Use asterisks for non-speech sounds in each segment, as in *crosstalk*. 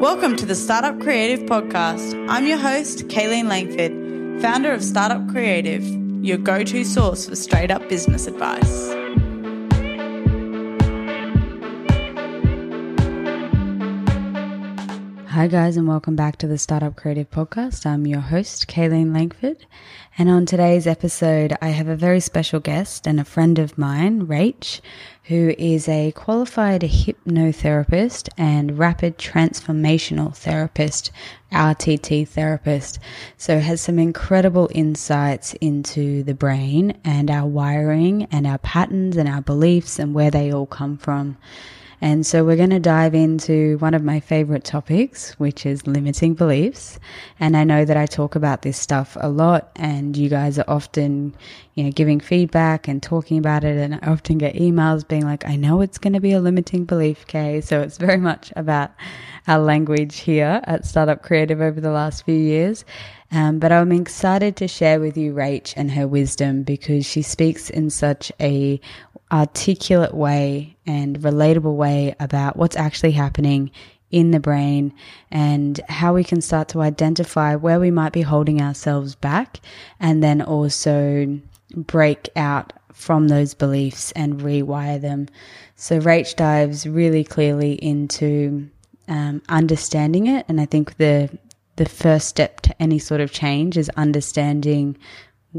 Welcome to the Startup Creative Podcast. I'm your host, Kaylene Langford, founder of Startup Creative, your go to source for straight up business advice. Hi, guys, and welcome back to the Startup Creative Podcast. I'm your host, Kaylene Langford. And on today's episode, I have a very special guest and a friend of mine, Rach, who is a qualified hypnotherapist and rapid transformational therapist, RTT therapist. So has some incredible insights into the brain and our wiring and our patterns and our beliefs and where they all come from. And so we're going to dive into one of my favorite topics, which is limiting beliefs. And I know that I talk about this stuff a lot and you guys are often, you know, giving feedback and talking about it. And I often get emails being like, I know it's going to be a limiting belief, Kay. So it's very much about our language here at Startup Creative over the last few years. Um, but I'm excited to share with you Rach and her wisdom because she speaks in such a articulate way and relatable way about what's actually happening in the brain and how we can start to identify where we might be holding ourselves back and then also break out from those beliefs and rewire them. So Rach dives really clearly into um, understanding it, and I think the the first step to any sort of change is understanding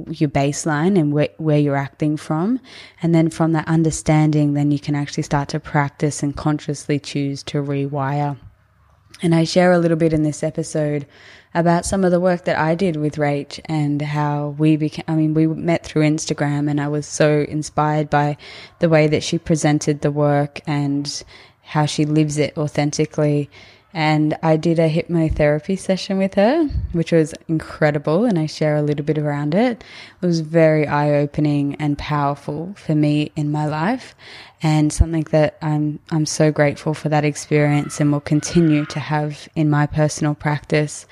your baseline and where, where you're acting from. And then from that understanding, then you can actually start to practice and consciously choose to rewire. And I share a little bit in this episode about some of the work that I did with Rach and how we became, I mean, we met through Instagram and I was so inspired by the way that she presented the work and how she lives it authentically and I did a hypnotherapy session with her, which was incredible. And I share a little bit around it. It was very eye opening and powerful for me in my life and something that I'm, I'm so grateful for that experience and will continue to have in my personal practice.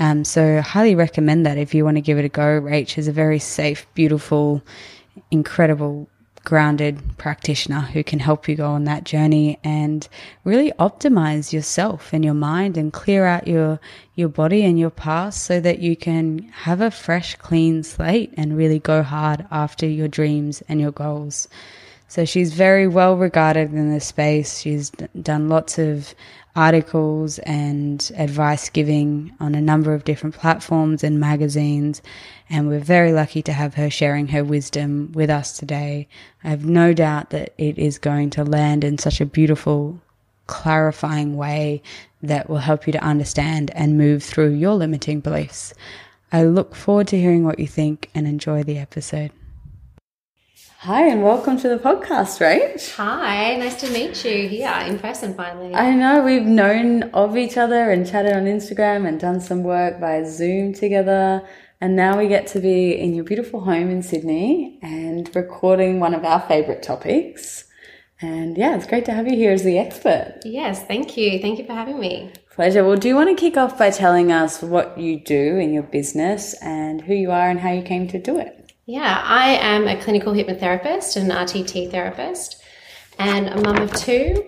Um, so highly recommend that if you want to give it a go. Rach is a very safe, beautiful, incredible grounded practitioner who can help you go on that journey and really optimize yourself and your mind and clear out your your body and your past so that you can have a fresh clean slate and really go hard after your dreams and your goals. So she's very well regarded in this space. She's done lots of articles and advice giving on a number of different platforms and magazines. And we're very lucky to have her sharing her wisdom with us today. I have no doubt that it is going to land in such a beautiful, clarifying way that will help you to understand and move through your limiting beliefs. I look forward to hearing what you think and enjoy the episode. Hi, and welcome to the podcast, Rach. Hi, nice to meet you here in person finally. I know we've known of each other and chatted on Instagram and done some work via Zoom together. And now we get to be in your beautiful home in Sydney and recording one of our favourite topics. And yeah, it's great to have you here as the expert. Yes, thank you. Thank you for having me. Pleasure. Well, do you want to kick off by telling us what you do in your business and who you are and how you came to do it? Yeah, I am a clinical hypnotherapist and an RTT therapist and a mum of two.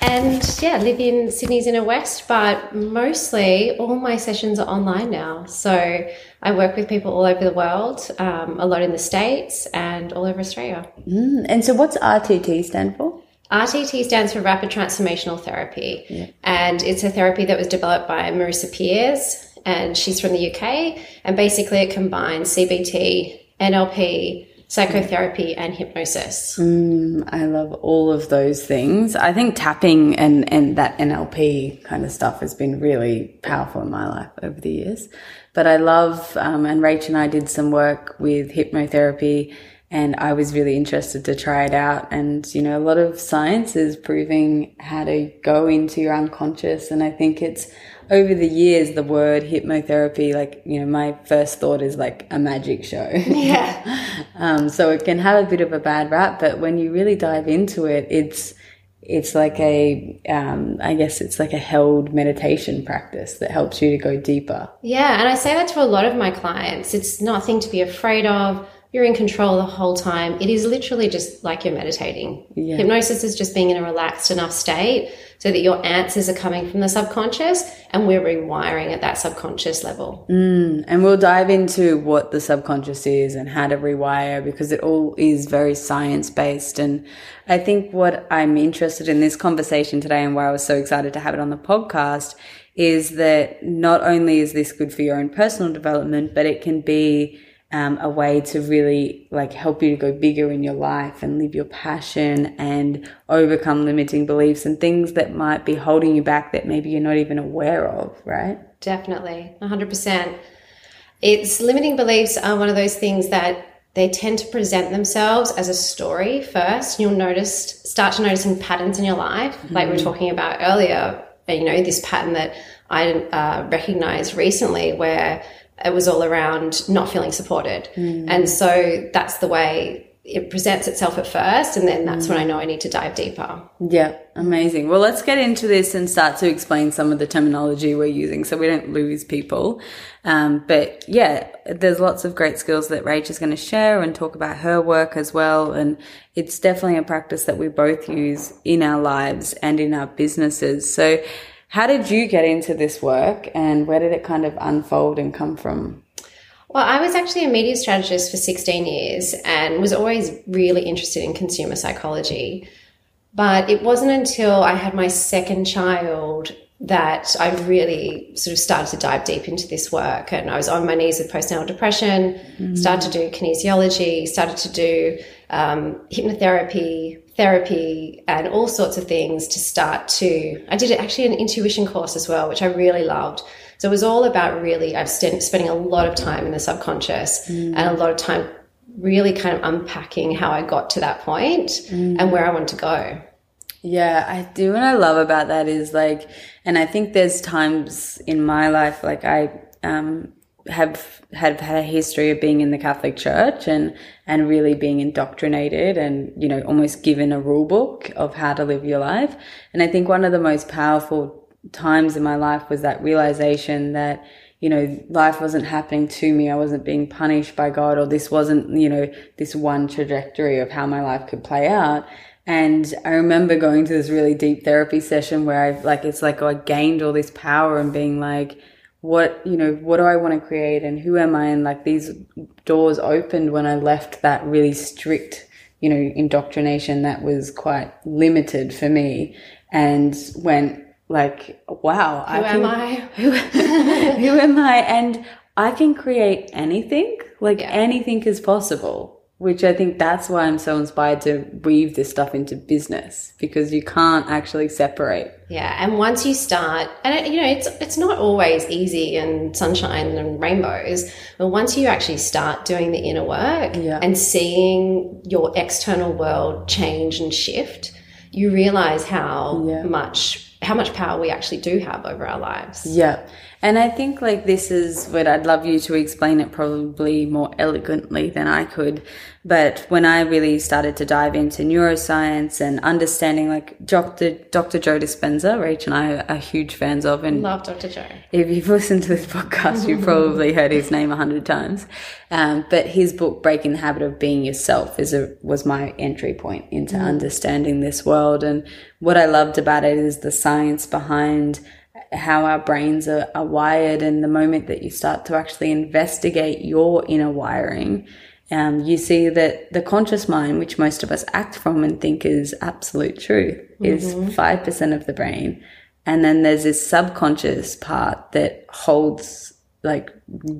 And yeah, live in Sydney's inner west, but mostly all my sessions are online now. So I work with people all over the world, um, a lot in the States and all over Australia. Mm, and so, what's RTT stand for? RTT stands for Rapid Transformational Therapy, yeah. and it's a therapy that was developed by Marisa Peers, and she's from the UK. And basically, it combines CBT, NLP, psychotherapy, and hypnosis. Mm, I love all of those things. I think tapping and, and that NLP kind of stuff has been really powerful in my life over the years. But I love, um, and Rach and I did some work with hypnotherapy and I was really interested to try it out. And, you know, a lot of science is proving how to go into your unconscious. And I think it's, over the years, the word hypnotherapy, like, you know, my first thought is like a magic show. Yeah. *laughs* um, so it can have a bit of a bad rap, but when you really dive into it, it's, it's like a, um, I guess it's like a held meditation practice that helps you to go deeper. Yeah. And I say that to a lot of my clients. It's nothing to be afraid of You're in control the whole time. It is literally just like you're meditating. Yeah. Hypnosis is just being in a relaxed enough state so that your answers are coming from the subconscious and we're rewiring at that subconscious level. Mm. And we'll dive into what the subconscious is and how to rewire because it all is very science based. And I think what I'm interested in this conversation today and why I was so excited to have it on the podcast is that not only is this good for your own personal development, but it can be um, a way to really like help you to go bigger in your life and live your passion and overcome limiting beliefs and things that might be holding you back that maybe you're not even aware of, right? Definitely, 100%. It's limiting beliefs are one of those things that they tend to present themselves as a story first. You'll notice, start to noticing patterns in your life, like we were talking about earlier. You know, this pattern that I uh, recognized recently where it was all around not feeling supported. And so that's the way it presents itself at first. And then that's when I know I need to dive deeper. Yeah, amazing. Well, let's get into this and start to explain some of the terminology we're using so we don't lose people. Um, but yeah, there's lots of great skills that Rach is going to share and talk about her work as well. And it's definitely a practice that we both use in our lives and in our businesses. So, how did you get into this work and where did it kind of unfold and come from? Well, I was actually a media strategist for 16 years and was always really interested in consumer psychology. But it wasn't until I had my second child that I really sort of started to dive deep into this work. And I was on my knees with postnatal depression, started to do kinesiology, started to do um, hypnotherapy, therapy, and all sorts of things to start to. I did actually an intuition course as well, which I really loved. So it was all about really, I've spent spending a lot of time in the subconscious and a lot of time really kind of unpacking how I got to that point and where I want to go. Yeah, I do. What I love about that is like, and I think there's times in my life, like I, um, have have had a history of being in the Catholic Church and and really being indoctrinated and you know almost given a rule book of how to live your life. And I think one of the most powerful times in my life was that realization that you know life wasn't happening to me. I wasn't being punished by God, or this wasn't you know this one trajectory of how my life could play out. And I remember going to this really deep therapy session where I like it's like I gained all this power and being like what you know what do i want to create and who am i and like these doors opened when i left that really strict you know indoctrination that was quite limited for me and went like wow Who am I? *laughs* who, who am i and i can create anything like Yeah. anything is possible which i think that's why i'm so inspired to weave this stuff into business because you can't actually separate Yeah, and once you start, and it, you know, it's it's not always easy and sunshine and rainbows, but once you actually start doing the inner work Yeah. and seeing your external world change and shift, you realize how Yeah. much how much power we actually do have over our lives. Yeah. And I think like this is what I'd love you to explain it probably more elegantly than I could. But when I really started to dive into neuroscience and understanding like Dr. Dr. Joe Dispenza, Rach and I are huge fans of and Love Dr. Joe. if you've listened to this podcast, you've *laughs* probably heard his name a hundred times. Um, but his book, Breaking the Habit of Being Yourself, is a was my entry point into understanding this world. And what I loved about it is the science behind how our brains are, are wired. And the moment that you start to actually investigate your inner wiring, um, you see that the conscious mind, which most of us act from and think is absolute truth, is 5% of the brain. And then there's this subconscious part that holds like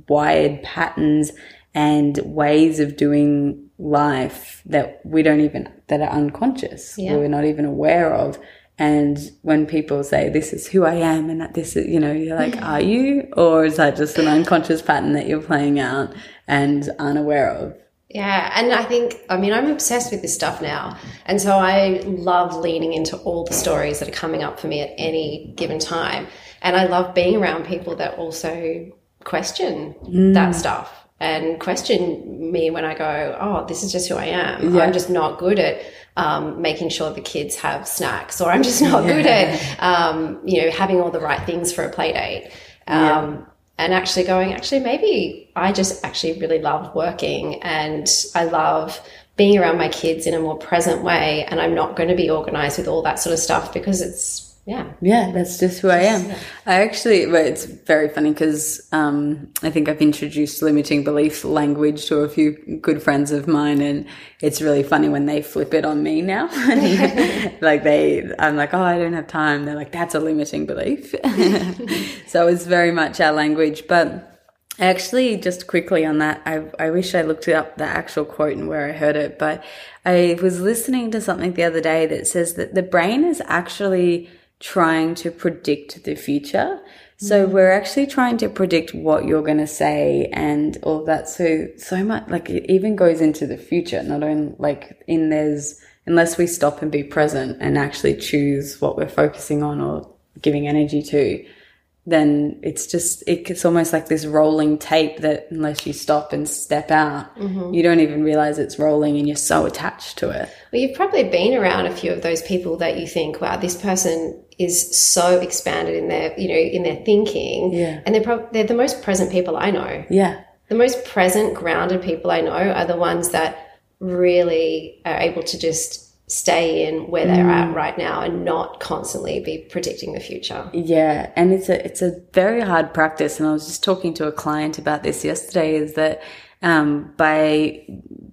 wired patterns and ways of doing life that we don't even, that are unconscious, Yeah. we're not even aware of. And when people say, this is who I am, and that this is, you know, you're like, are you? Or is that just an unconscious pattern that you're playing out and unaware of? Yeah, and I think I mean I'm obsessed with this stuff now, and so I love leaning into all the stories that are coming up for me at any given time, and I love being around people that also question mm. that stuff and question me when I go, oh, this is just who I am. I'm just not good at um, making sure the kids have snacks, or I'm just not good at um, you know having all the right things for a play date. Um, and actually going, actually, maybe I just actually really love working and I love being around my kids in a more present way. And I'm not going to be organized with all that sort of stuff because it's, yeah. Yeah, that's just who I am. I actually, well, it's very funny because um, I think I've introduced limiting belief language to a few good friends of mine, and it's really funny when they flip it on me now. *laughs* *laughs* like they, I'm like, oh, I don't have time. They're like, that's a limiting belief. *laughs* so it's very much our language, but. Actually, just quickly on that, I, I wish I looked up the actual quote and where I heard it, but I was listening to something the other day that says that the brain is actually trying to predict the future. So we're actually trying to predict what you're going to say and all that. So, so much, like it even goes into the future, not only like in there's, unless we stop and be present and actually choose what we're focusing on or giving energy to, then it's just it's almost like this rolling tape that unless you stop and step out mm-hmm. you don't even realize it's rolling and you're so attached to it well you've probably been around a few of those people that you think wow this person is so expanded in their you know in their thinking yeah and they're probably they're the most present people i know yeah the most present grounded people i know are the ones that really are able to just stay in where they're mm. at right now and not constantly be predicting the future. Yeah, and it's a it's a very hard practice. And I was just talking to a client about this yesterday. Is that um, by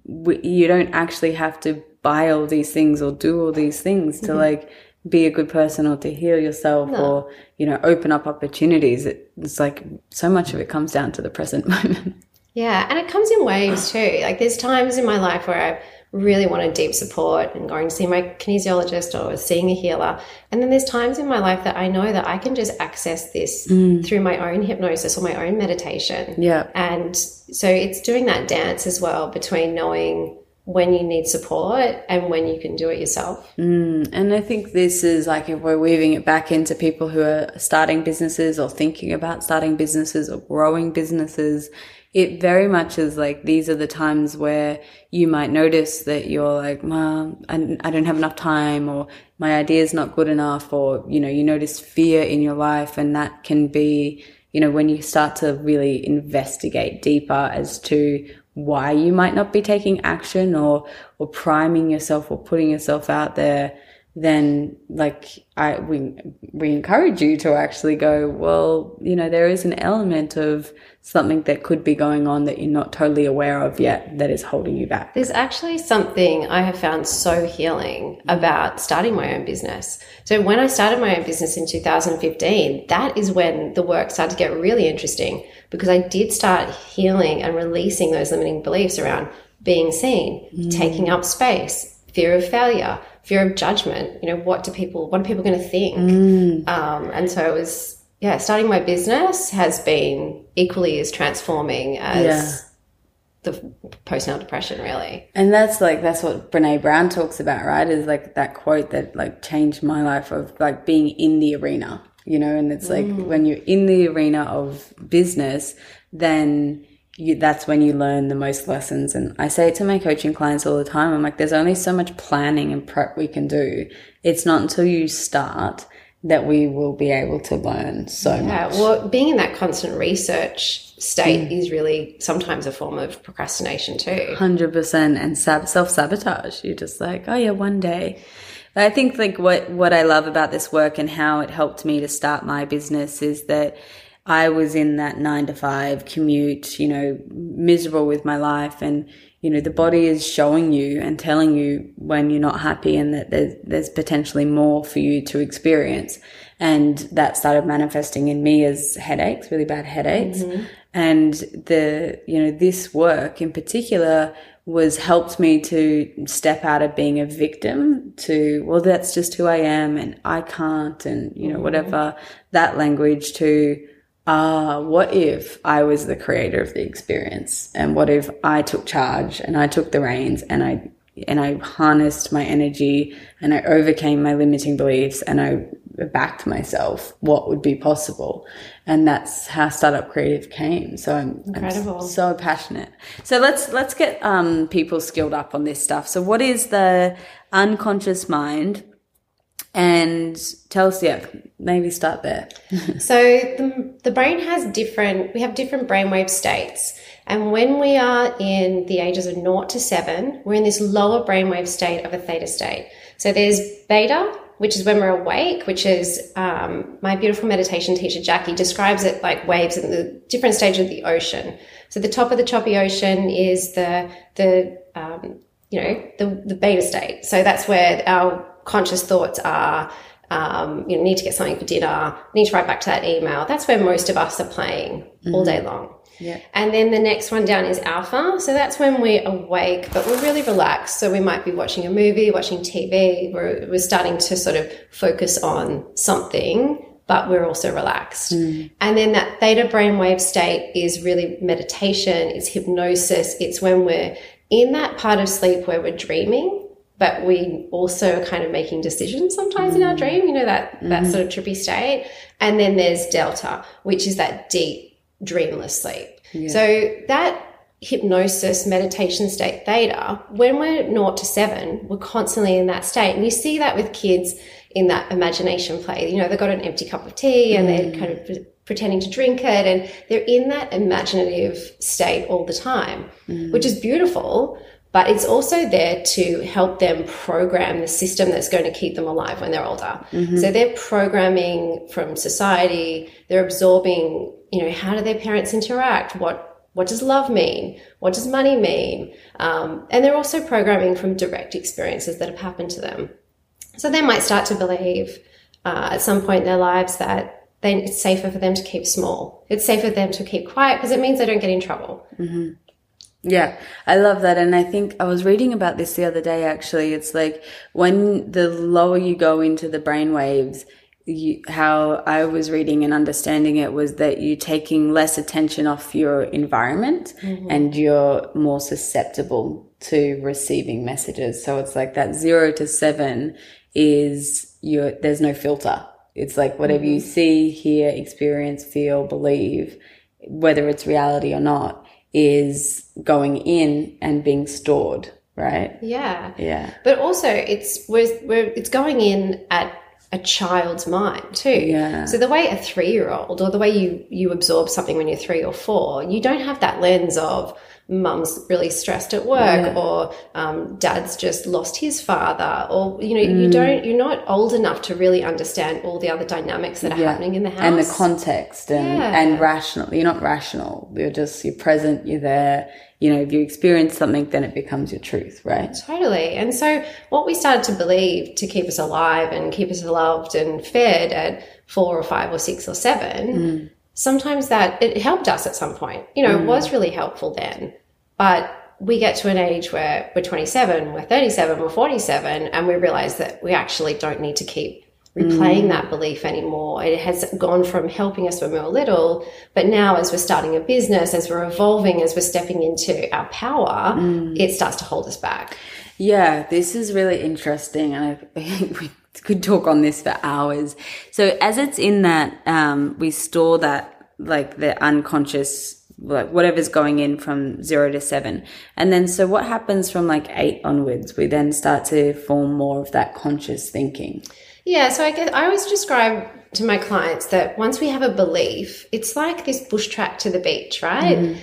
you don't actually have to buy all these things or do all these things to mm-hmm. like be a good person or to heal yourself no. or you know open up opportunities. It's like so much of it comes down to the present *laughs* moment. Yeah, and it comes in waves too. Like there's times in my life where I've really wanted deep support and going to see my kinesiologist or seeing a healer. And then there's times in my life that I know that I can just access this mm. through my own hypnosis or my own meditation. Yeah. And so it's doing that dance as well between knowing when you need support and when you can do it yourself. Mm, and I think this is like if we're weaving it back into people who are starting businesses or thinking about starting businesses or growing businesses, it very much is like these are the times where you might notice that you're like, well, I, I don't have enough time or my idea is not good enough or, you know, you notice fear in your life and that can be, you know, when you start to really investigate deeper as to why you might not be taking action or, or priming yourself or putting yourself out there, then like I we we encourage you to actually go, well, you know, there is an element of something that could be going on that you're not totally aware of yet that is holding you back. There's actually something I have found so healing about starting my own business. So when I started my own business in 2015, that is when the work started to get really interesting because I did start healing and releasing those limiting beliefs around being seen, mm. taking up space, fear of failure fear of judgment. You know, what do people, what are people going to think? Mm. Um, and so it was, yeah, starting my business has been equally as transforming as yeah. the postnatal depression, really. And that's like, that's what Brene Brown talks about, right? Is like that quote that like changed my life of like being in the arena, you know, and it's like mm. when you're in the arena of business, then you, that's when you learn the most lessons. And I say it to my coaching clients all the time. I'm like, there's only so much planning and prep we can do. It's not until you start that we will be able to learn so yeah, much. Well, being in that constant research state mm. is really sometimes a form of procrastination too. 100% and sab- self sabotage. You're just like, oh yeah, one day. I think like what, what I love about this work and how it helped me to start my business is that I was in that nine to five commute, you know, miserable with my life. And, you know, the body is showing you and telling you when you're not happy and that there's, there's potentially more for you to experience. And that started manifesting in me as headaches, really bad headaches. Mm-hmm. And the, you know, this work in particular was helped me to step out of being a victim to, well, that's just who I am and I can't and, you know, mm-hmm. whatever that language to, ah, uh, what if I was the creator of the experience? And what if I took charge and I took the reins and I, and I harnessed my energy and I overcame my limiting beliefs and I backed myself what would be possible. And that's how Startup Creative came. So I'm, I'm so passionate. So let's, let's get, um, people skilled up on this stuff. So what is the unconscious mind? And tell us, yeah, maybe start there. *laughs* so the the brain has different, we have different brainwave states. And when we are in the ages of 0 to 7, we're in this lower brainwave state of a theta state. So there's beta, which is when we're awake, which is um, my beautiful meditation teacher, Jackie, describes it like waves in the different stage of the ocean. So the top of the choppy ocean is the, the, um, you know, the, the beta state. So that's where our conscious thoughts are, um, you know, need to get something for dinner, need to write back to that email. That's where most of us are playing mm-hmm. all day long. Yeah. And then the next one down is alpha. So that's when we're awake, but we're really relaxed. So we might be watching a movie, watching TV. We're, we're starting to sort of focus on something, but we're also relaxed. Mm. And then that theta brainwave state is really meditation, it's hypnosis. It's when we're in that part of sleep where we're dreaming but we also are kind of making decisions sometimes mm. in our mm. dream, you know, that, mm. that sort of trippy state. And then there's delta, which is that deep dreamless sleep. Yeah. So that hypnosis meditation state theta, when we're naught to seven, we're constantly in that state. And you see that with kids in that imagination play. You know, they've got an empty cup of tea and mm. they're kind of pretending to drink it and they're in that imaginative state all the time, mm. which is beautiful but it's also there to help them program the system that's going to keep them alive when they're older. Mm-hmm. So they're programming from society, they're absorbing, you know, how do their parents interact? What what does love mean? What does money mean? Um, and they're also programming from direct experiences that have happened to them. So they might start to believe uh, at some point in their lives that they, it's safer for them to keep small. It's safer for them to keep quiet because it means they don't get in trouble. Mm-hmm. Yeah, I love that. And I think I was reading about this the other day, actually. It's like when the lower you go into the brain waves, you, how I was reading and understanding it was that you're taking less attention off your environment mm-hmm. and you're more susceptible to receiving messages. So it's like that zero to seven is your, there's no filter. It's like whatever mm-hmm. you see, hear, experience, feel, believe, whether it's reality or not is going in and being stored, right? Yeah. Yeah. But also it's we're, we're it's going in at a child's mind too. Yeah. So the way a three year old or the way you you absorb something when you're three or four, you don't have that lens of mum's really stressed at work yeah. or um, dad's just lost his father or you know mm. you don't you're not old enough to really understand all the other dynamics that are yeah. happening in the house and the context and yeah. and rational you're not rational you're just you're present you're there you know if you experience something then it becomes your truth right totally and so what we started to believe to keep us alive and keep us loved and fed at four or five or six or seven mm sometimes that it helped us at some point. You know, mm. it was really helpful then. But we get to an age where we're 27, we're 37, we're 47, and we realize that we actually don't need to keep replaying mm. that belief anymore. It has gone from helping us when we were little, but now as we're starting a business, as we're evolving, as we're stepping into our power, mm. it starts to hold us back. Yeah, this is really interesting. And I think *laughs* we could talk on this for hours. So as it's in that, um, we store that, like the unconscious like whatever's going in from zero to seven. And then, so what happens from like eight onwards? We then start to form more of that conscious thinking. Yeah. So I guess I always describe to my clients that once we have a belief, it's like this bush track to the beach, right? Mm.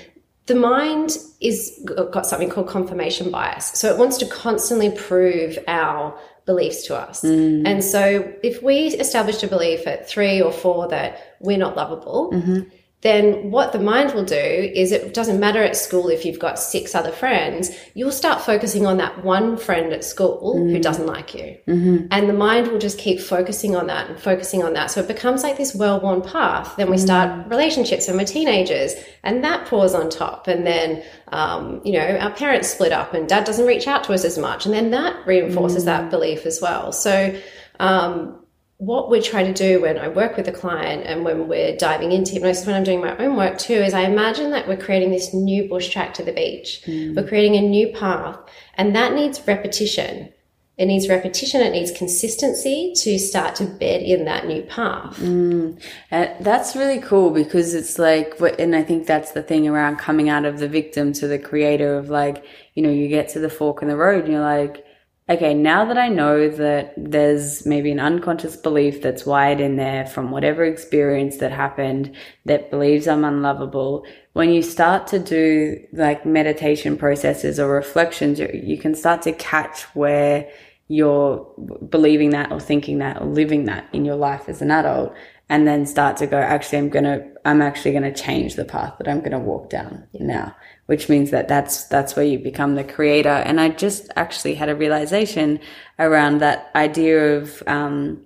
The mind is got something called confirmation bias. So it wants to constantly prove our beliefs to us. Mm. And so if we established a belief at three or four that we're not lovable, mm-hmm then what the mind will do is it doesn't matter at school if you've got six other friends, you'll start focusing on that one friend at school mm. who doesn't like you. Mm-hmm. And the mind will just keep focusing on that and focusing on that. So it becomes like this well worn path. Then we mm. start relationships when we're teenagers and that pours on top. And then, um, you know, our parents split up and dad doesn't reach out to us as much. And then that reinforces mm. that belief as well. So, um, what we're trying to do when I work with a client and when we're diving into hypnosis, when I'm doing my own work too, is I imagine that we're creating this new bush track to the beach. Mm. We're creating a new path and that needs repetition. It needs repetition. It needs consistency to start to bed in that new path. Mm. Uh, that's really cool because it's like, and I think that's the thing around coming out of the victim to the creator of like, you know, you get to the fork in the road and you're like, okay, now that I know that there's maybe an unconscious belief that's wired in there from whatever experience that happened that believes I'm unlovable, when you start to do like meditation processes or reflections, you, can start to catch where you're believing that or thinking that or living that in your life as an adult and then start to go actually i'm gonna i'm actually gonna change the path that i'm gonna walk down yeah. now which means that that's that's where you become the creator. And i just actually had a realization around that idea of um,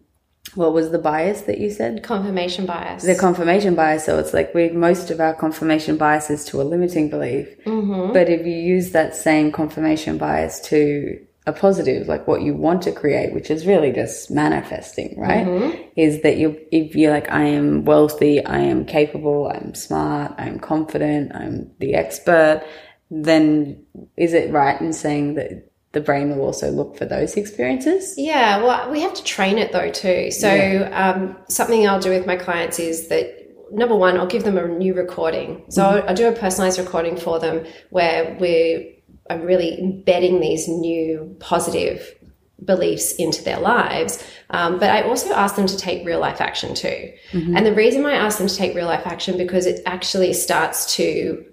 what was the bias that you said? Confirmation bias. The confirmation bias. So it's like we most of our confirmation bias is to a limiting belief. Mm-hmm. but if you use that same confirmation bias to a positive, like what you want to create, which is really just manifesting, right? Mm-hmm. Is that you, if you're like, I am wealthy, I am capable, I'm smart, I'm confident, I'm the expert, then is it right in saying that the brain will also look for those experiences? Yeah, well, we have to train it though, too. So, yeah. um, something I'll do with my clients is that number one, I'll give them a new recording. So mm-hmm. I do a personalized recording for them where we're I'm really embedding these new positive beliefs into their lives. Um, but I also ask them to take real life action too. Mm-hmm. And the reason why I ask them to take real life action because it actually starts to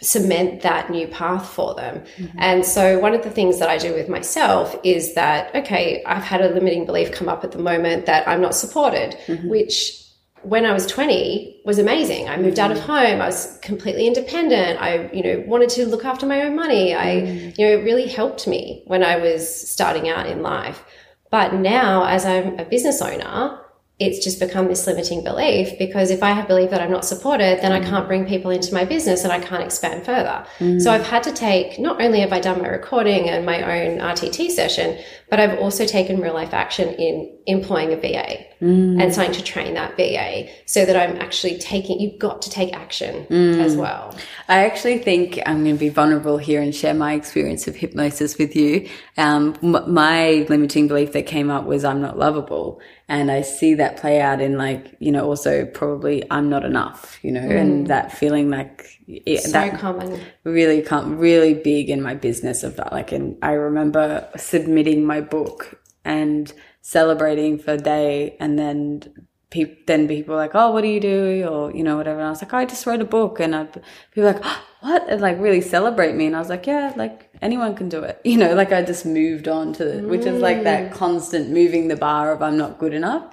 cement that new path for them. Mm-hmm. And so one of the things that I do with myself is that okay, I've had a limiting belief come up at the moment that I'm not supported, mm-hmm. which when I was 20 was amazing. I moved out of mm. home. I was completely independent. I, you know, wanted to look after my own money. I, mm. you know, it really helped me when I was starting out in life. But now as I'm a business owner, it's just become this limiting belief because if I have belief that I'm not supported, then I mm. can't bring people into my business and I can't expand further. Mm. So I've had to take, not only have I done my recording and my own RTT session, but I've also taken real life action in employing a VA mm. and starting to train that VA so that I'm actually taking, you've got to take action mm. as well. I actually think I'm going to be vulnerable here and share my experience of hypnosis with you. Um, m- my limiting belief that came up was I'm not lovable. And I see that play out in like, you know, also probably I'm not enough, you know, mm. and that feeling like it, so that common. Really come really big in my business of that. Like, and I remember submitting my book and celebrating for a day and then people, then people like, oh, what do you do? Or, you know, whatever. And I was like, oh, I just wrote a book. And I'd, people like, oh, what? And like really celebrate me. And I was like, yeah, like anyone can do it. *laughs* You know, like I just moved on to, the, which is like that mm. constant moving the bar of I'm not good enough.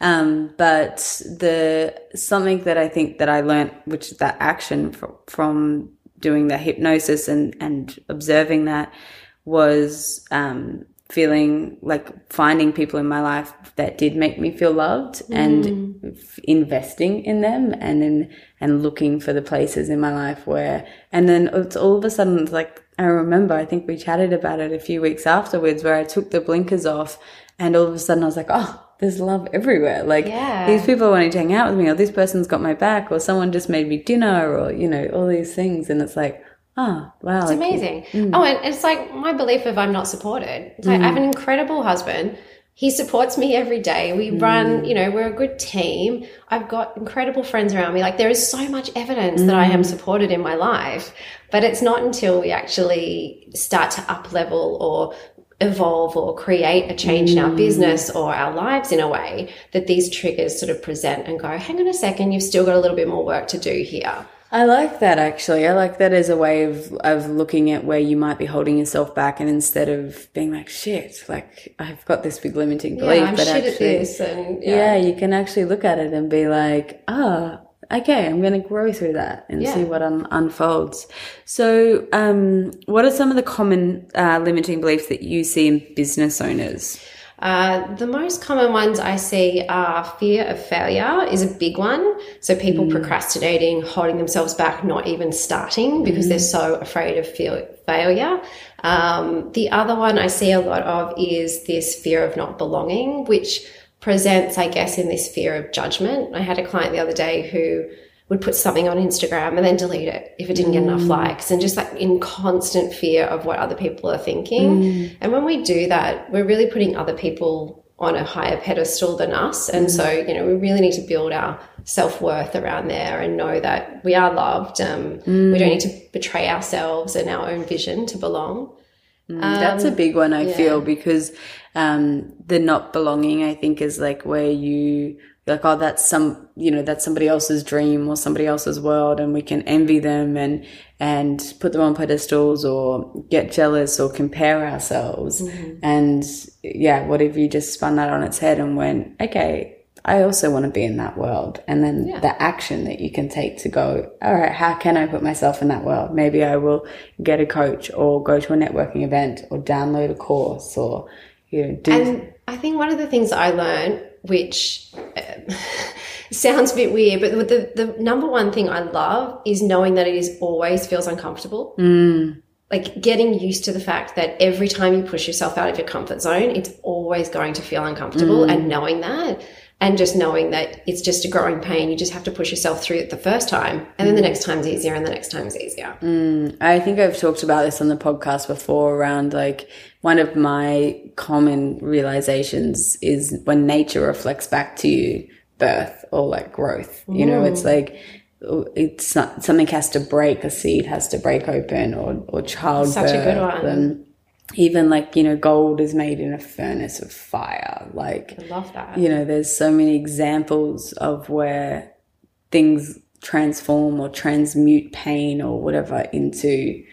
Um, but the, something that I think that I learned, which is that action from, from doing the hypnosis and, and observing that was, um, feeling like finding people in my life that did make me feel loved mm. and investing in them and in and looking for the places in my life where and then it's all of a sudden it's like I remember I think we chatted about it a few weeks afterwards where I took the blinkers off and all of a sudden I was like oh there's love everywhere like yeah. these people are wanting to hang out with me or this person's got my back or someone just made me dinner or you know all these things and it's like Oh, wow. It's amazing. Mm. Oh, and it's like my belief of I'm not supported. Like mm. I have an incredible husband. He supports me every day. We mm. run, you know, we're a good team. I've got incredible friends around me. Like there is so much evidence that I am mm. supported in my life. But it's not until we actually start to up level or evolve or create a change in our mm. business or our lives in a way that these triggers sort of present and go, hang on a second, you've still got a little bit more work to do here. I like that actually. I like that as a way of of looking at where you might be holding yourself back, and instead of being like shit, like I've got this big limiting belief, yeah, I'm but actually, and, yeah. yeah. you can actually look at it and be like, ah. Oh, okay, I'm going to grow through that and yeah. see what un- unfolds. So, um, what are some of the common uh, limiting beliefs that you see in business owners? Uh, the most common ones I see are fear of failure is a big one. So people mm. procrastinating, holding themselves back, not even starting because mm. they're so afraid of fear, failure. Um, the other one I see a lot of is this fear of not belonging, which presents, I guess, in this fear of judgment. I had a client the other day who would put something on Instagram and then delete it if it didn't get enough mm. likes and just like in constant fear of what other people are thinking. Mm. And when we do that, we're really putting other people on a higher pedestal than us. And mm. so, you know, we really need to build our self worth around there and know that we are loved. Um, we don't mm. need to betray ourselves and our own vision to belong. Mm, That's a Um, big one, I feel, because um, the not belonging, I think, is like where you like, oh, that's some, you know, that's somebody else's dream or somebody else's world, and we can envy them and and put them on pedestals or get jealous or compare ourselves. Mm-hmm. And yeah, what if you just spun that on its head and went, okay, I also want to be in that world. And then the action that you can take to go, all right, how can I put myself in that world? Maybe I will get a coach or go to a networking event or download a course or, you know, do. And I think one of the things I learned, which uh, *laughs* sounds a bit weird, but the, the number one thing I love is knowing that it is always feels uncomfortable. Like getting used to the fact that every time you push yourself out of your comfort zone, it's always going to feel uncomfortable and knowing that. And just knowing that it's just a growing pain. You just have to push yourself through it the first time. And then the next time's easier and the next time's easier. Mm, I think I've talked about this on the podcast before around like one of my common realizations is when nature reflects back to you birth or like growth. You know, it's like it's not, something has to break, a seed has to break open or, or childbirth. Such a good one. And even like, you know, gold is made in a furnace of fire. Like, I love that. you know, there's so many examples of where things transform or transmute pain or whatever into,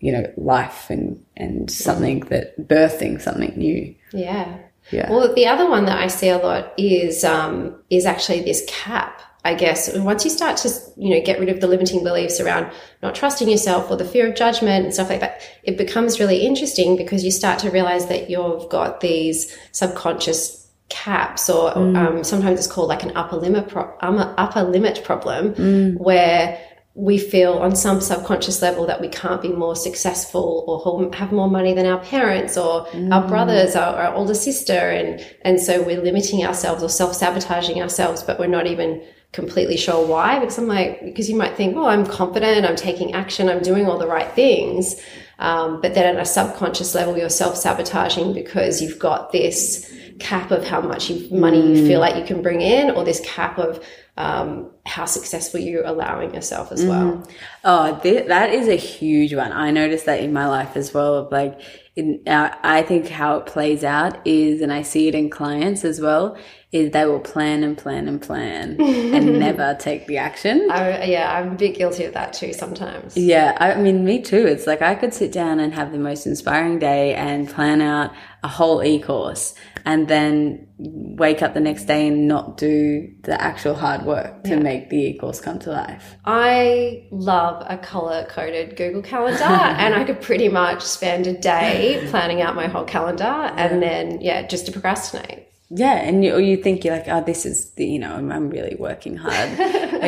you know, life and, and something that birthing something new. Yeah. Yeah. Well, the other one that I see a lot is um, is actually this cap. I guess once you start to you know get rid of the limiting beliefs around not trusting yourself or the fear of judgment and stuff like that, it becomes really interesting because you start to realize that you've got these subconscious caps, or um, sometimes it's called like an upper limit pro- um, upper limit problem, where we feel on some subconscious level that we can't be more successful or have more money than our parents or our brothers or our older sister. And and so we're limiting ourselves or self-sabotaging ourselves but we're not even completely sure why because I'm like because you might think well I'm confident I'm taking action I'm doing all the right things um, but then at a subconscious level you're self-sabotaging because you've got this cap of how much you, money you feel like you can bring in or this cap of um, how successful you're allowing yourself as well. Oh, th- that is a huge one. I noticed that in my life as well. Of like, in, uh, I think how it plays out is, and I see it in clients as well, is they will plan and plan and plan and *laughs* never take the action. I, yeah, I'm a bit guilty of that too sometimes. Yeah, I mean, me too. It's like I could sit down and have the most inspiring day and plan out a whole e course and then wake up the next day and not do the actual hard work to make the e course come to life. I love a color coded Google Calendar, *laughs* and I could pretty much spend a day planning out my whole calendar and then, yeah, just to procrastinate. Yeah, and you, or you think you're like, oh, this is the, you know, I'm, I'm really working hard.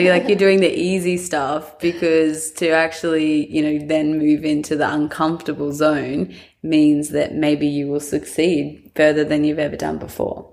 you're like, you're doing the easy stuff because to actually, you know, then move into the uncomfortable zone means that maybe you will succeed further than you've ever done before.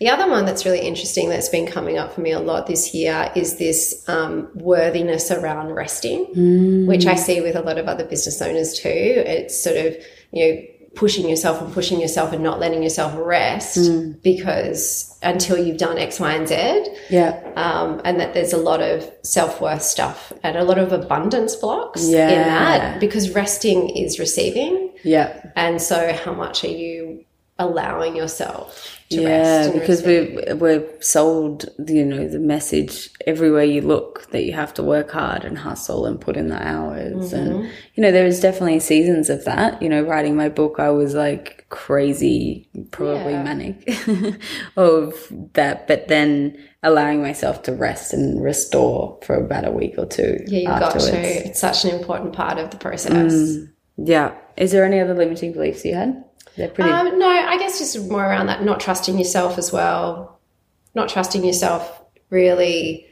The other one that's really interesting that's been coming up for me a lot this year is this um, worthiness around resting, which I see with a lot of other business owners too. It's sort of, you know, pushing yourself and pushing yourself and not letting yourself rest because until you've done X, Y, and Z. Yeah. Um, and that there's a lot of self worth stuff and a lot of abundance blocks in Yeah. that because resting is receiving. Yeah. And so, how much are you allowing yourself to Yeah, because we're we're sold, you know, the message everywhere you look that you have to work hard and hustle and put in the hours, and mm-hmm. you know, there is definitely seasons of that. You know, writing my book, I was like crazy, probably Yeah. manic *laughs* of that, but then allowing myself to rest and restore for about a week or two. Yeah, you've got to. It's such an important part of the process. Mm. Yeah. Is there any other limiting beliefs you had? They're pretty. Um, no, I guess just more around that not trusting yourself as well. Not trusting yourself really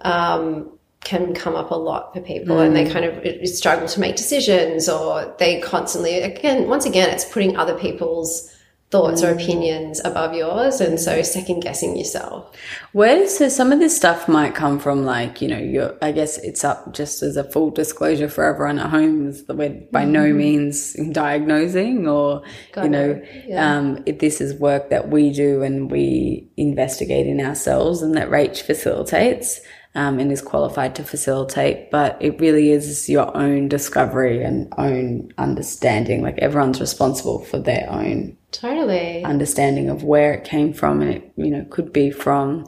um, can come up a lot for people, and they kind of struggle to make decisions, or they constantly again, once again, it's putting other people's thoughts or opinions above yours, and so second guessing yourself. Where so some of this stuff might come from? Like you know, you're, I guess it's up just as a full disclosure for everyone at home. Is that we're by no means diagnosing or you know, um, if this is work that we do and we investigate in ourselves and that Rach facilitates. Um, and is qualified to facilitate. But it really is your own discovery and own understanding. Like everyone's responsible for their own Totally. understanding of where it came from, and it you know could be from,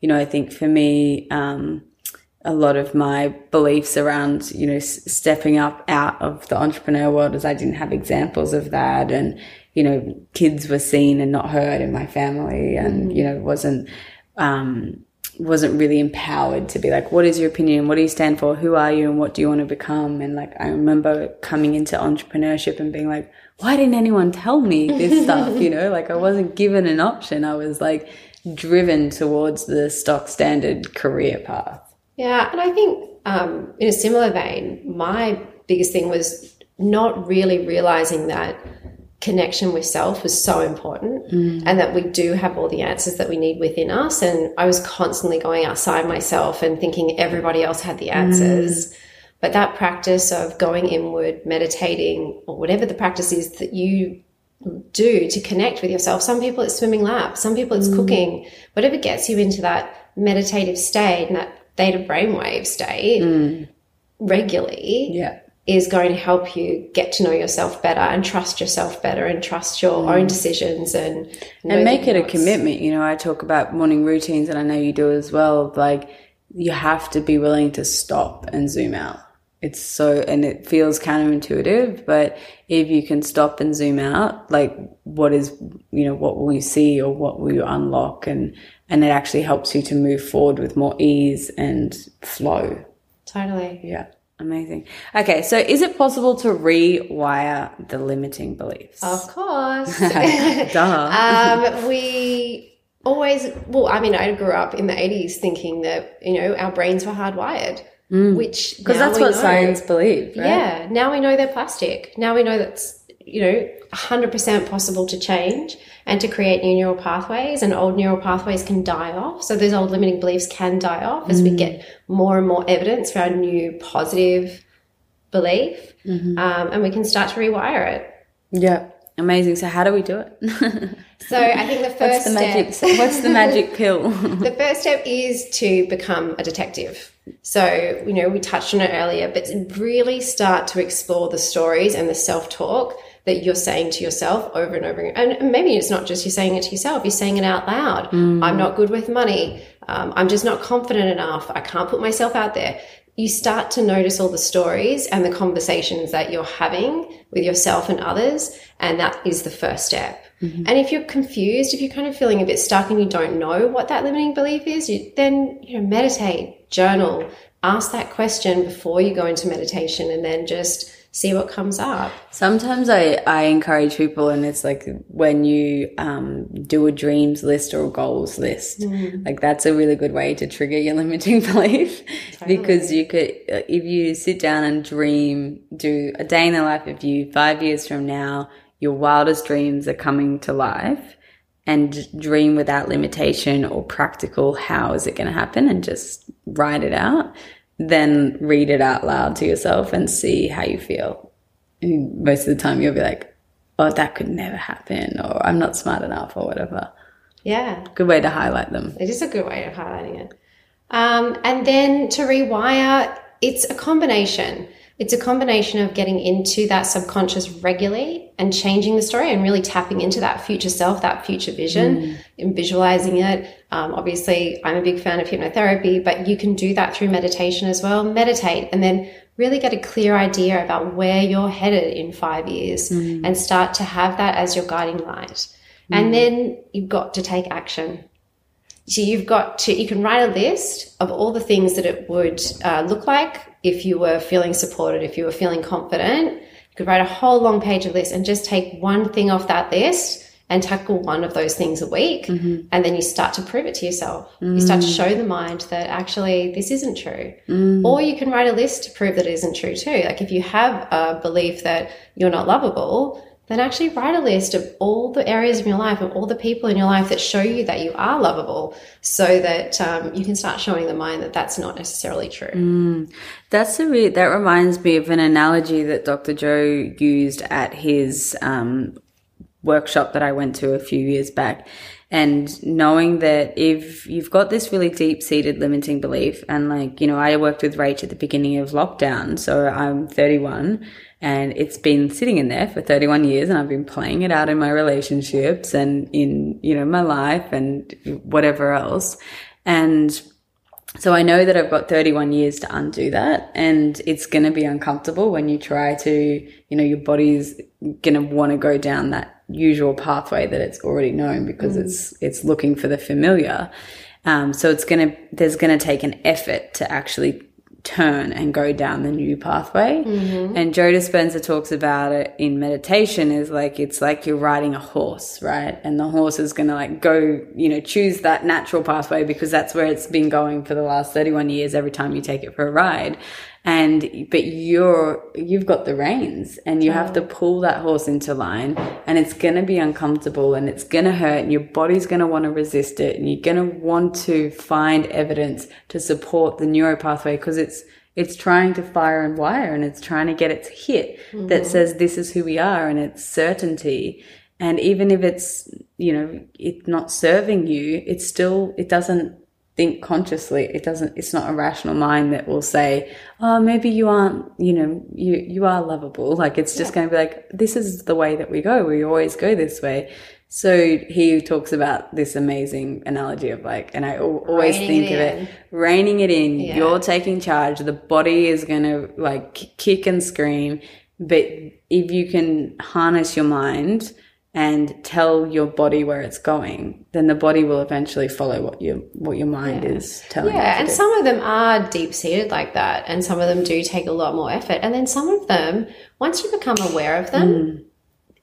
you know, I think for me. Um, a lot of my beliefs around, you know, s- stepping up out of the entrepreneur world is I didn't have examples of that. And, you know, kids were seen and not heard in my family and, you know, wasn't, um, wasn't really empowered to be like, what is your opinion? What do you stand for? Who are you? And what do you want to become? And like, I remember coming into entrepreneurship and being like, why didn't anyone tell me this *laughs* stuff? You know, like I wasn't given an option. I was like driven towards the stock standard career path. Yeah, and I think um, in a similar vein, my biggest thing was not really realizing that connection with self was so important mm. and that we do have all the answers that we need within us. And I was constantly going outside myself and thinking everybody else had the mm. answers. But that practice of going inward, meditating, or whatever the practice is that you do to connect with yourself. Some people it's swimming laps, some people it's mm. cooking, whatever gets you into that meditative state and that theta brainwave state regularly Yeah. Is going to help you get to know yourself better and trust yourself better and trust your mm. own decisions and and make it a commitment. You know, I talk about morning routines, and I know you do as well. Like, you have to be willing to stop and zoom out. It's so, and it feels counterintuitive, but if you can stop and zoom out, like, what is, you know, what will you see or what will you unlock? And, and it actually helps you to move forward with more ease and flow. Totally. Yeah. Amazing. Okay. So is it possible to rewire the limiting beliefs? Of course. *laughs* Duh. um, we always, well, I mean, I grew up in the 80s thinking that, you know, our brains were hardwired, which. Because that's what know- science believes, right? Yeah. Now we know they're plastic. Now we know that's, you know, 100% possible to change and to create new neural pathways, and old neural pathways can die off. So those old limiting beliefs can die off as we get more and more evidence for our new positive belief, um, and we can start to rewire it. Yeah. Amazing. So how do we do it? *laughs* So I think the *laughs* first What's the magic? step, *laughs* What's the magic pill? the first step is to become a detective. So you know we touched on it earlier, but really start to explore the stories and the self talk that you're saying to yourself over and over again. And maybe it's not just you're saying it to yourself; you're saying it out loud. I'm not good with money. Um, I'm just not confident enough. I can't put myself out there. You start to notice all the stories and the conversations that you're having with yourself and others, and that is the first step. And if you're confused, if you're kind of feeling a bit stuck and you don't know what that limiting belief is, you, then you know meditate, journal, ask that question before you go into meditation, and then just see what comes up. Sometimes I, I encourage people, and it's like when you um, do a dreams list or a goals list, like that's a really good way to trigger your *laughs* limiting belief because you could, uh, if you sit down and dream, do a day in the life of you five years from now, your wildest dreams are coming to life. And dream without limitation or practical, how is it going to happen? And just write it out. Then read it out loud to yourself and see how you feel and most of the time you'll be like, oh, that could never happen, or I'm not smart enough, or whatever. Yeah, Good way to highlight them. it is a good way of highlighting it. Um, and then to rewire, it's a combination. It's a combination of getting into that subconscious regularly and changing the story and really tapping into that future self, that future vision, and visualizing it. Um, obviously, I'm a big fan of hypnotherapy, but you can do that through meditation as well. Meditate and then really get a clear idea about where you're headed in five years and start to have that as your guiding light. And then you've got to take action. So you've got to, you can write a list of all the things that it would uh, look like if you were feeling supported, if you were feeling confident. You could write a whole long page of list and just take one thing off that list and tackle one of those things a week. Mm-hmm. And then you start to prove it to yourself. You start to mm. show the mind that actually this isn't true. Mm. Or you can write a list to prove that it isn't true too. Like if you have a belief that you're not lovable, then actually write a list of all the areas of your life and all the people in your life that show you that you are lovable so that um, you can start showing the mind that that's not necessarily true. That's a re- that reminds me of an analogy that Dr. Joe used at his um, workshop that I went to a few years back. And knowing that if you've got this really deep seated limiting belief, and like, you know, I worked with Rach at the beginning of lockdown. So I'm 31 and it's been sitting in there for 31 years and I've been playing it out in my relationships and in, you know, my life and whatever else. And so I know that I've got 31 years to undo that and it's going to be uncomfortable when you try to, you know, your body's going to want to go down that usual pathway that it's already known because mm. it's, it's looking for the familiar. Um, so it's going to, there's going to take an effort to actually turn and go down the new pathway. Mm-hmm. And Joe Dispenza talks about it in meditation is like, it's like you're riding a horse, right? And the horse is going to like go, you know, choose that natural pathway because that's where it's been going for the last 31 years every time you take it for a ride and but you're you've got the reins and you have to pull that horse into line and it's going to be uncomfortable and it's going to hurt and your body's going to want to resist it and you're going to want to find evidence to support the neuro pathway because it's it's trying to fire and wire and it's trying to get its hit mm-hmm. that says this is who we are and it's certainty and even if it's you know it's not serving you it's still it doesn't think consciously. It doesn't, it's not a rational mind that will say, oh, maybe you aren't, you know, you, you are lovable. Like it's just yeah. going to be like, this is the way that we go. We always go this way. So he talks about this amazing analogy of like, and I always think it of in. it, reining it in. Yeah. You're taking charge. The body is going to like kick and scream. But if you can harness your mind, and tell your body where it's going, then the body will eventually follow what your what your mind yeah. is telling. Yeah, and do. some of them are deep seated like that, and some of them do take a lot more effort. And then some of them, once you become aware of them, mm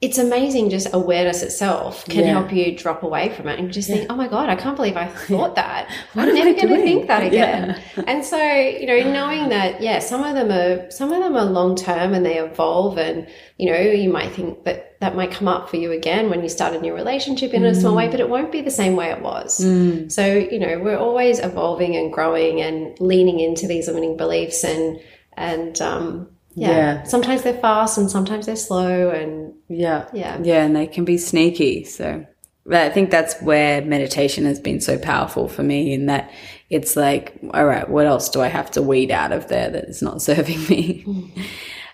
it's amazing just awareness itself can yeah. help you drop away from it and just yeah. think, oh my God, I can't believe I *laughs* thought that. *laughs* I'm never going to think that *laughs* again. Yeah. And so, you know, knowing that, yeah, some of them are, some of them are long term and they evolve and, you know, you might think that that might come up for you again when you start a new relationship in mm. a small way, mm. but it won't be the same way it was. Mm. So, you know, we're always evolving and growing and leaning into these limiting beliefs and, and, um, yeah. yeah. Sometimes they're fast and sometimes they're slow and yeah. Yeah. Yeah. And they can be sneaky. So I think that's where meditation has been so powerful for me in that it's like, all right, what else do I have to weed out of there that is not *laughs* serving me? Mm.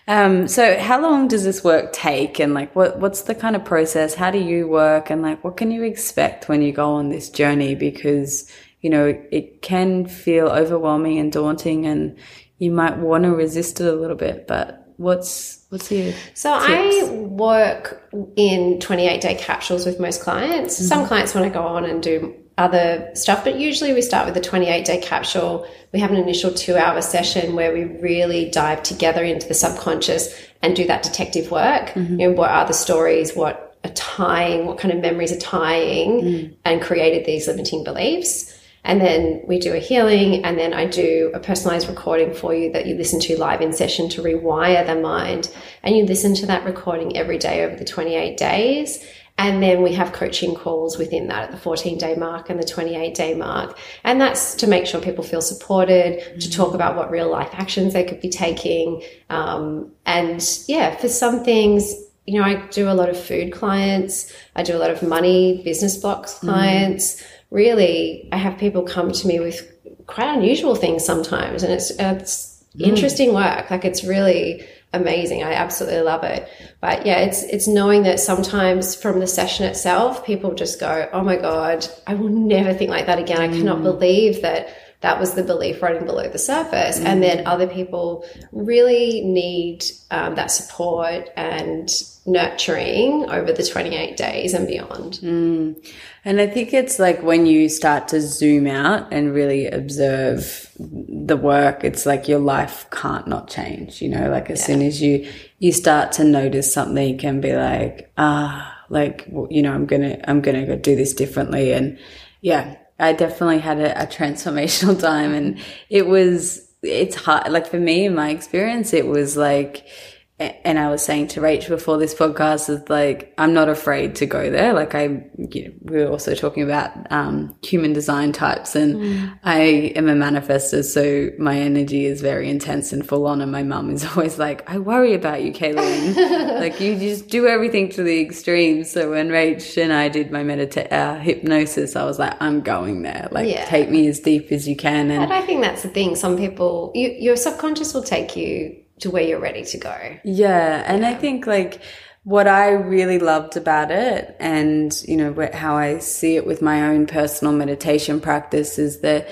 Um, so how long does this work take and like what what's the kind of process? How do you work and like what can you expect when you go on this journey? Because, you know, it can feel overwhelming and daunting and you might want to resist it a little bit, but what's what's your so tips? i work in 28 day capsules with most clients mm-hmm. some clients want to go on and do other stuff but usually we start with a 28 day capsule we have an initial two hour session where we really dive together into the subconscious and do that detective work mm-hmm. you know what are the stories what are tying what kind of memories are tying mm. and created these limiting beliefs and then we do a healing, and then I do a personalized recording for you that you listen to live in session to rewire the mind. And you listen to that recording every day over the 28 days. And then we have coaching calls within that at the 14 day mark and the 28 day mark. And that's to make sure people feel supported, mm-hmm. to talk about what real life actions they could be taking. Um, and yeah, for some things, you know, I do a lot of food clients, I do a lot of money business blocks clients. Mm really, I have people come to me with quite unusual things sometimes, and it's it's mm. interesting work. Like it's really amazing. I absolutely love it. But yeah, it's it's knowing that sometimes from the session itself, people just go, "Oh my god, I will never think like that again. I cannot mm. believe that." That was the belief running below the surface. Mm. And then other people really need um, that support and nurturing over the 28 days and beyond. Mm. And I think it's like when you start to zoom out and really observe the work, it's like your life can't not change, you know, like as yeah. soon as you, you start to notice something, you can be like, ah, like, you know, I'm going to, I'm going to go do this differently. And yeah, I definitely had a, a transformational *laughs* time and it was, it's hard. Like for me, in my experience, it was like, and I was saying to Rach before this podcast is like, I'm not afraid to go there. Like I, you know, we were also talking about, um, human design types and mm. I am a manifester. So my energy is very intense and full on. And my mum is *laughs* always like, I worry about you, Kaylene. *laughs* like you just do everything to the extreme. So when Rach and I did my medita- uh, hypnosis, I was like, I'm going there. Like yeah. take me as deep as you can. And, and I think that's the thing. Some people, you, your subconscious will take you to where you're ready to go. Yeah. And yeah. I think like what I really loved about it and, you know, how I see it with my own personal meditation practice is that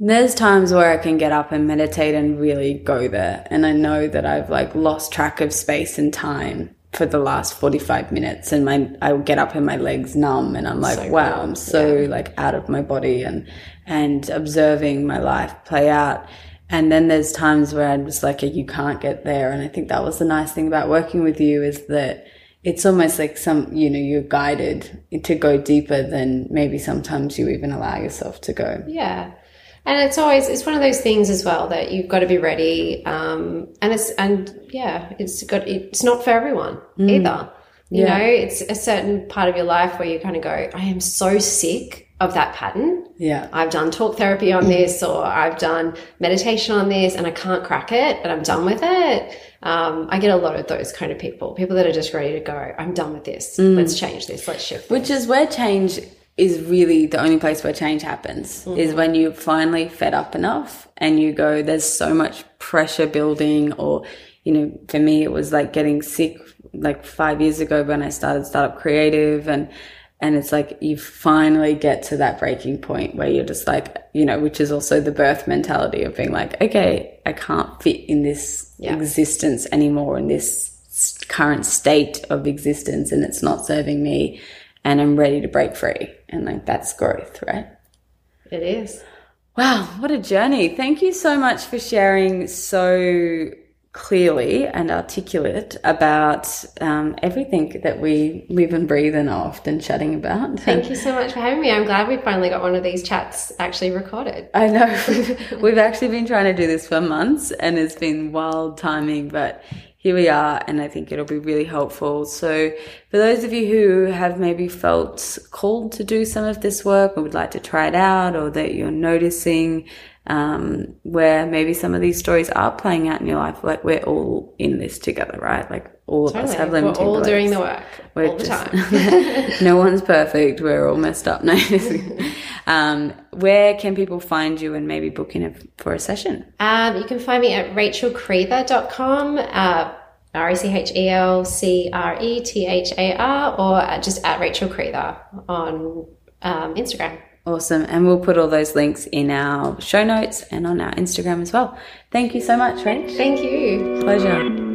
there's times where I can get up and meditate and really go there. And I know that I've like lost track of space and time for the last 45 minutes and my I get up and my legs numb and I'm like so wow cool. I'm so yeah. like out of my body and and observing my life play out and then there's times where I'm just like, you can't get there. And I think that was the nice thing about working with you is that it's almost like some, you know, you're guided to go deeper than maybe sometimes you even allow yourself to go. Yeah. And it's always, it's one of those things as well that you've got to be ready. Um, and it's, and yeah, it's got, it's not for everyone mm. either. You yeah. know, it's a certain part of your life where you kind of go, I am so sick of that pattern. Yeah. I've done talk therapy on this or I've done meditation on this and I can't crack it, and I'm done with it. Um, I get a lot of those kind of people, people that are just ready to go, I'm done with this. Mm. Let's change this. Let's shift. Which is where change is really the only place where change happens mm-hmm. is when you finally fed up enough and you go, there's so much pressure building or, you know, for me, it was like getting sick like five years ago when I started Startup Creative and, and it's like you finally get to that breaking point where you're just like, you know, which is also the birth mentality of being like, okay, I can't fit in this yeah. existence anymore, in this current state of existence, and it's not serving me, and I'm ready to break free. And like, that's growth, right? It is. Wow, what a journey. Thank you so much for sharing so clearly and articulate about um, everything that we live and breathe and are often chatting about. Thank you so much for having me. I'm glad we finally got one of these chats actually recorded. I know. *laughs* We've actually been trying to do this for months and it's been wild timing, but here we are, and I think it'll be really helpful. So, for those of you who have maybe felt called to do some of this work or would like to try it out, or that you're noticing um, where maybe some of these stories are playing out in your life. Like we're all in this together, right? Like all totally. of us have limiting We're all beliefs. doing the work we're all the time. *laughs* no one's perfect. We're all messed up. No. *laughs* um, where can people find you and maybe book in a, for a session? Um, you can find me at rachelcrethar.com. Uh, R E C H E L C R E T H A R, or just at Rachel Crethar on um, Instagram. Awesome. And we'll put all those links in our show notes and on our Instagram as well. Thank you so much, Rach. Thank you. Pleasure.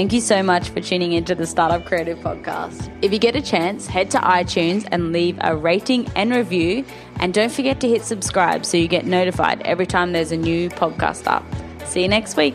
Thank you so much for tuning into the Startup Creative Podcast. If you get a chance, head to iTunes and leave a rating and review. And don't forget to hit subscribe so you get notified every time there's a new podcast up. See you next week.